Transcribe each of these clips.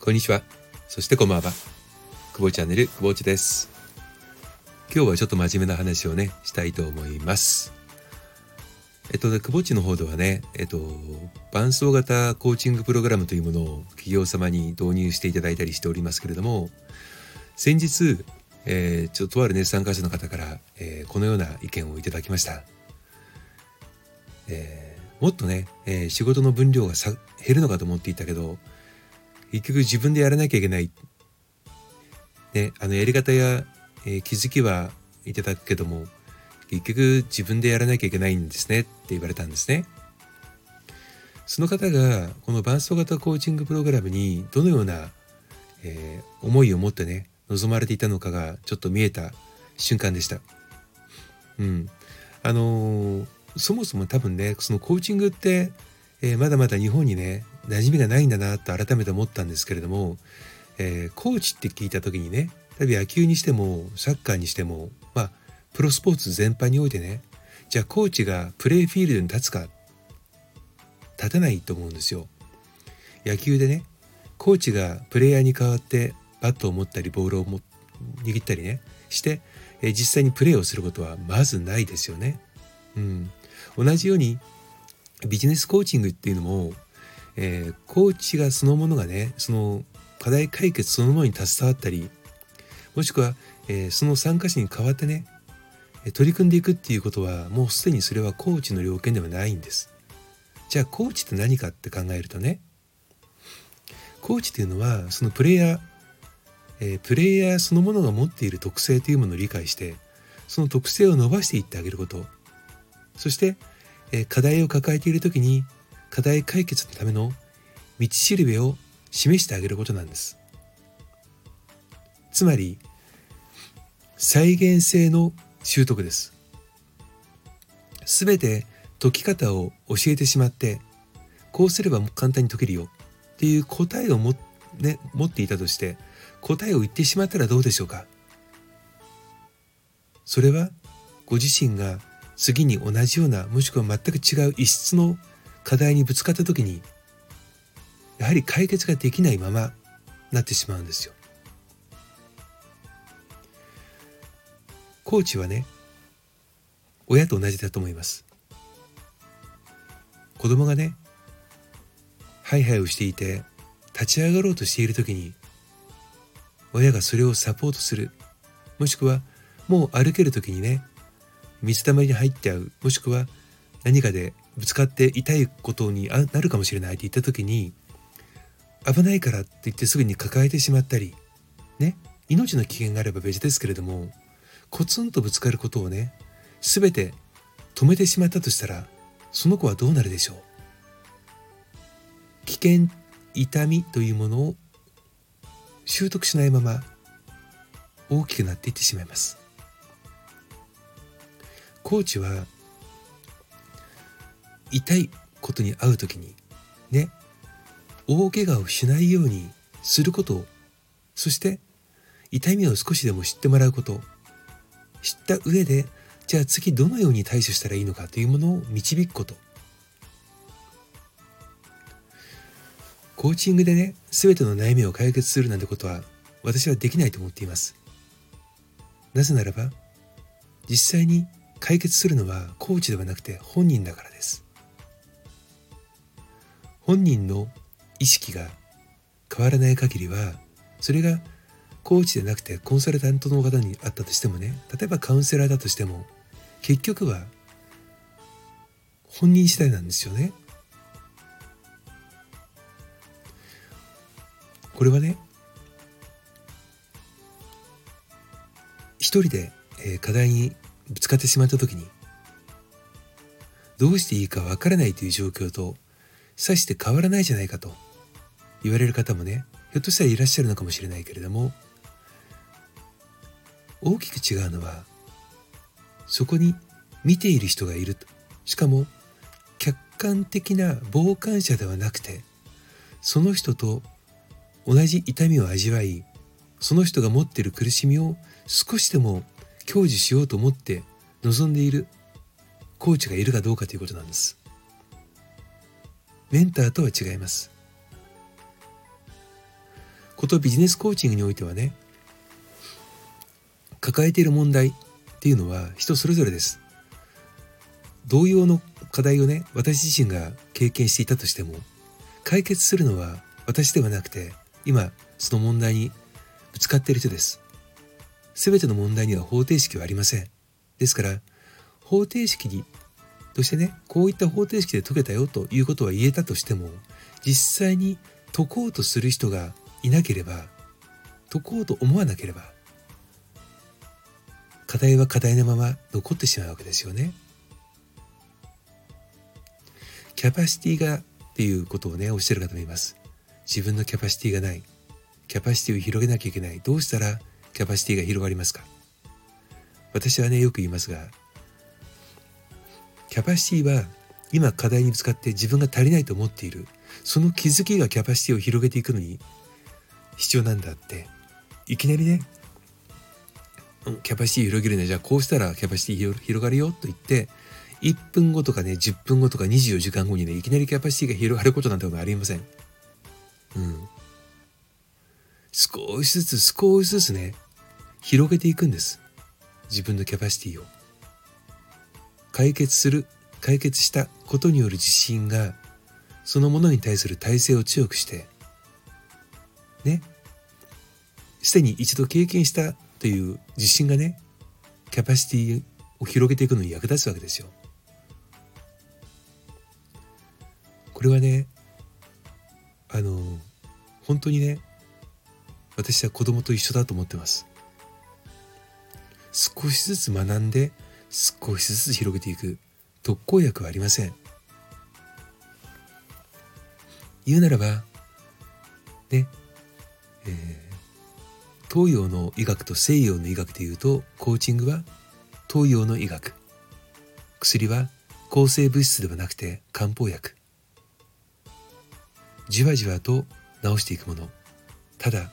こんにちは。そしてこんばんは。久保チャンネル、久保内です。今日はちょっと真面目な話をね、したいと思います。えっとね、久保地の方ではね、えっと、伴走型コーチングプログラムというものを企業様に導入していただいたりしておりますけれども、先日、えー、ちょっととあるね、参加者の方から、えー、このような意見をいただきました。えー、もっとね、え仕事の分量が減るのかと思っていたけど、結局自分でやらなきゃいけない。ね、あのやり方や、え気づきはいただくけども、結局自分でやらなきゃいけないんですねって言われたんですね。その方がこの伴走型コーチングプログラムにどのような、えー、思いを持ってね望まれていたのかがちょっと見えた瞬間でした。うん、あのー、そもそも多分ねそのコーチングって、えー、まだまだ日本にね馴染みがないんだなと改めて思ったんですけれども、えー、コーチって聞いた時にね例えば野球にしてもサッカーにしてもまあプロスポーツ全般においてねじゃあコーチがプレーフィールドに立つか立てないと思うんですよ。野球でねコーチがプレイヤーに代わってバットを持ったりボールをも握ったりねして、え実際にプレーをすることはまずないですよね。うん、同じようにビジネスコーチングっていうのも、えー、コーチがそのものがねその課題解決そのものに携わったりもしくは、えー、その参加者に代わってね取り組んでいくっていうことはもうすでにそれはコーチの要件ではないんです。じゃあコーチって何かって考えるとねコーチっていうのはそのプレイヤー、えー、プレイヤーそのものが持っている特性というものを理解してその特性を伸ばしていってあげることそして、え、課題を抱えている時に課題解決のための道しるべを示してあげることなんです。つまり再現性の習得です。すべて解き方を教えてしまってこうすれば簡単に解けるよ。っていう答えをも、ね、持っていたとして答えを言ってしまったらどうでしょうか。それはご自身が次に同じようなもしくは全く違う異質の課題にぶつかった時にやはり解決ができないままなってしまうんですよ。コーチはね親と同じだと思います子供がねハイハイをしていて立ち上がろうとしている時に親がそれをサポートするもしくはもう歩ける時にね水たまりに入っちゃうもしくは何かでぶつかって痛いことになるかもしれないって言った時に危ないからって言ってすぐに抱えてしまったりね命の危険があれば別ですけれどもコツンとぶつかることをね全て止めてしまったとしたらその子はどうなるでしょう？危険痛みというものを習得しないまま大きくなっていってしまいます。コーチは痛いことに遭う時にね大怪我をしないようにすることをそして痛みを少しでも知ってもらうこと知った上でじゃあ次どのように対処したらいいのかというものを導くこと。コーチングでね全ての悩みを解決するなんてことは私はできないと思っています。なぜならば実際に解決するのはコーチではなくて本人だからです本人の意識が変わらない限りはそれがコーチでなくてコンサルタントの方にあったとしてもね例えばカウンセラーだとしても結局は本人次第なんですよね。これはね一人で、課題にぶつかってしまった時にどうしていいかわからないという状況とさして変わらないじゃないかと言われる方もねひょっとしたらいらっしゃるのかもしれないけれども大きく違うのはそこに見ている人がいると。しかも客観的な傍観者ではなくてその人と同じ痛みを味わいその人が持っている苦しみを少しでも享受しようと思って望んでいるコーチがいるかどうかということなんです。メンターとは違います。ことビジネスコーチングにおいてはね抱えている問題っていうのは人それぞれです。同様の課題をね私自身が経験していたとしても解決するのは私ではなくて今その問題にぶつかっている人です。全ての問題には方程式はありませんですから方程式にとしてねこういった方程式で解けたよということは言えたとしても実際に解こうとする人がいなければ解こうと思わなければ課題は課題のまま残ってしまうわけですよね。キャパシティがっていうことをねおっしゃる方もいます。自分のキャパシティがない。キャパシティを広げなきゃいけない。どうしたらキャパシティが広がりますか？私はねよく言いますがキャパシティは今課題にぶつかって自分が足りないと思っているその気づきがキャパシティを広げていくのに必要なんだっていきなりねキャパシティ広げるねじゃあこうしたらキャパシティ広がるよと言って1分後とかね10分後とか24時間後にねいきなりキャパシティが広がることなんてことありません。うん。少しずつ少しずつね広げていくんです自分のキャパシティを解決する解決したことによる自信がそのものに対する体制を強くしてねすでに一度経験したという自信がねキャパシティを広げていくのに役立つわけですよ。これはねあの本当にね私は子供と一緒だと思ってます。少しずつ学んで少しずつ広げていく。特効薬はありません。言うならばねえー、東洋の医学と西洋の医学でいうとコーチングは東洋の医学。薬は抗生物質ではなくて漢方薬。じわじわと治していくもの。ただ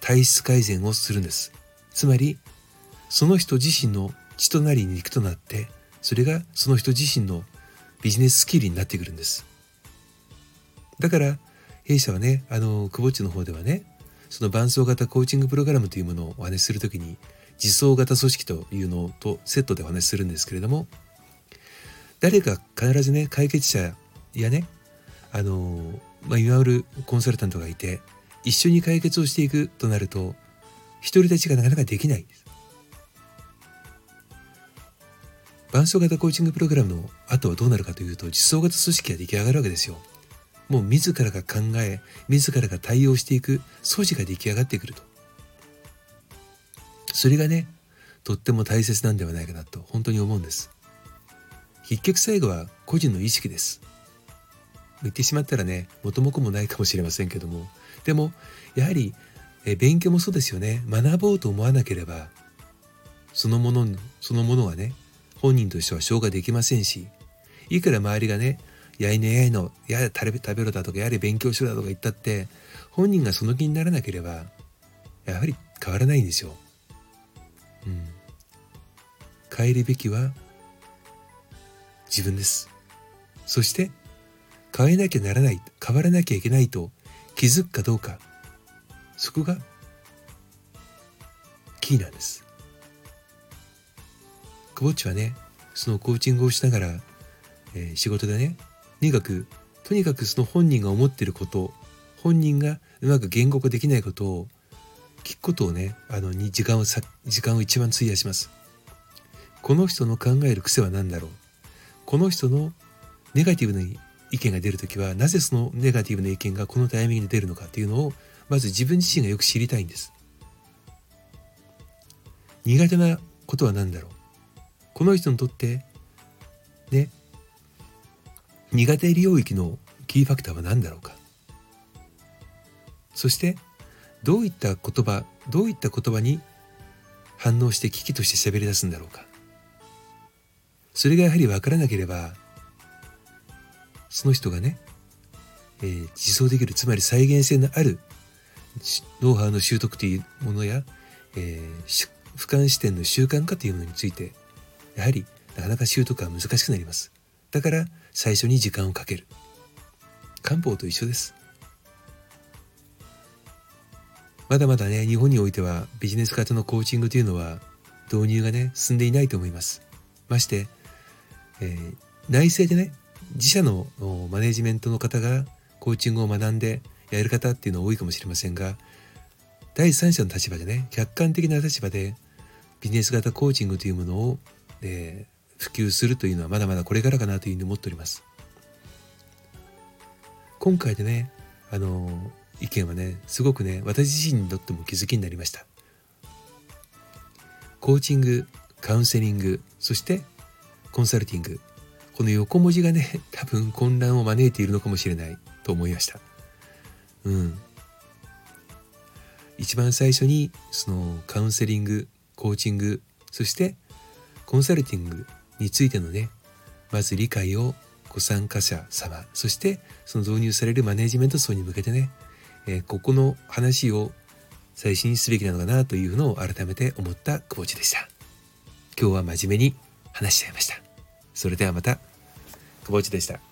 体質改善をするんです。つまりその人自身の血となり肉となってそれがその人自身のビジネススキルになってくるんです。だから弊社はねあの久保地の方ではねその伴走型コーチングプログラムというものをお話しするときに自走型組織というのとセットでお話しするんですけれども誰か必ずね解決者やねあの、まあ、いわゆるコンサルタントがいて一緒に解決をしていくとなると独り立ちがなかなかできない。伴走型コーチングプログラムの後はどうなるかというと実装型組織が出来上がるわけですよ。もう自らが考え自らが対応していく素地が出来上がってくると。それがねとっても大切なんではないかなと本当に思うんです。結局最後は個人の意識です。言ってしまったらね元も子もないかもしれませんけども。でもやはりえ勉強もそうですよね。学ぼうと思わなければそのものそのものはね本人としては消化できませんしいくら周りがねやいねやいの、やれ食べろだとか、やれ勉強しろだとか言ったって、本人がその気にならなければ、やはり変わらないんですよ。うん。変えるべきは自分です。そして、変えなきゃならない、変わらなきゃいけないと気づくかどうか、そこがキーなんです。久保っちはね、そのコーチングをしながら、えー、仕事でね、とにかくとにかくその本人が思ってること本人がうまく言語化できないことを聞くことをねあのに時間をさ時間を一番費やします。この人の考える癖は何だろう。この人のネガティブな意見が出るときはなぜそのネガティブな意見がこのタイミングで出るのかっていうのをまず自分自身がよく知りたいんです。苦手なことは何だろう。この人にとってね苦手領域のキーファクターは何だろうか。そしてどういった言葉どういった言葉に反応して危機として喋り出すんだろうか。それがやはり分からなければその人がね、えー、自走できるつまり再現性のあるノウハウの習得というものや、えー、俯瞰視点の習慣化というものについてやはりなかなか習得は難しくなります。だから最初に時間をかける。漢方と一緒です。まだまだね日本においてはビジネス型のコーチングというのは導入がね進んでいないと思います。まして、えー、内政でね自社のマネジメントの方がコーチングを学んでやる方っていうのは多いかもしれませんが第三者の立場でね客観的な立場でビジネス型コーチングというものを、えー、普及するというのはまだまだこれからかなというふうに思っております。今回でねあの意見はねすごくね私自身にとっても気づきになりました。コーチングカウンセリングそしてコンサルティング。この横文字がね 多分混乱を招いているのかもしれないと思いました。うん。一番最初にそのカウンセリングコーチングそしてコンサルティングについてのねまず理解をご参加者様そしてその導入されるマネジメント層に向けてね、えー、ここの話を最新すべきなのかなというのを改めて思った久保地でした。今日は真面目に話しちゃいました。それではまた久保地でした。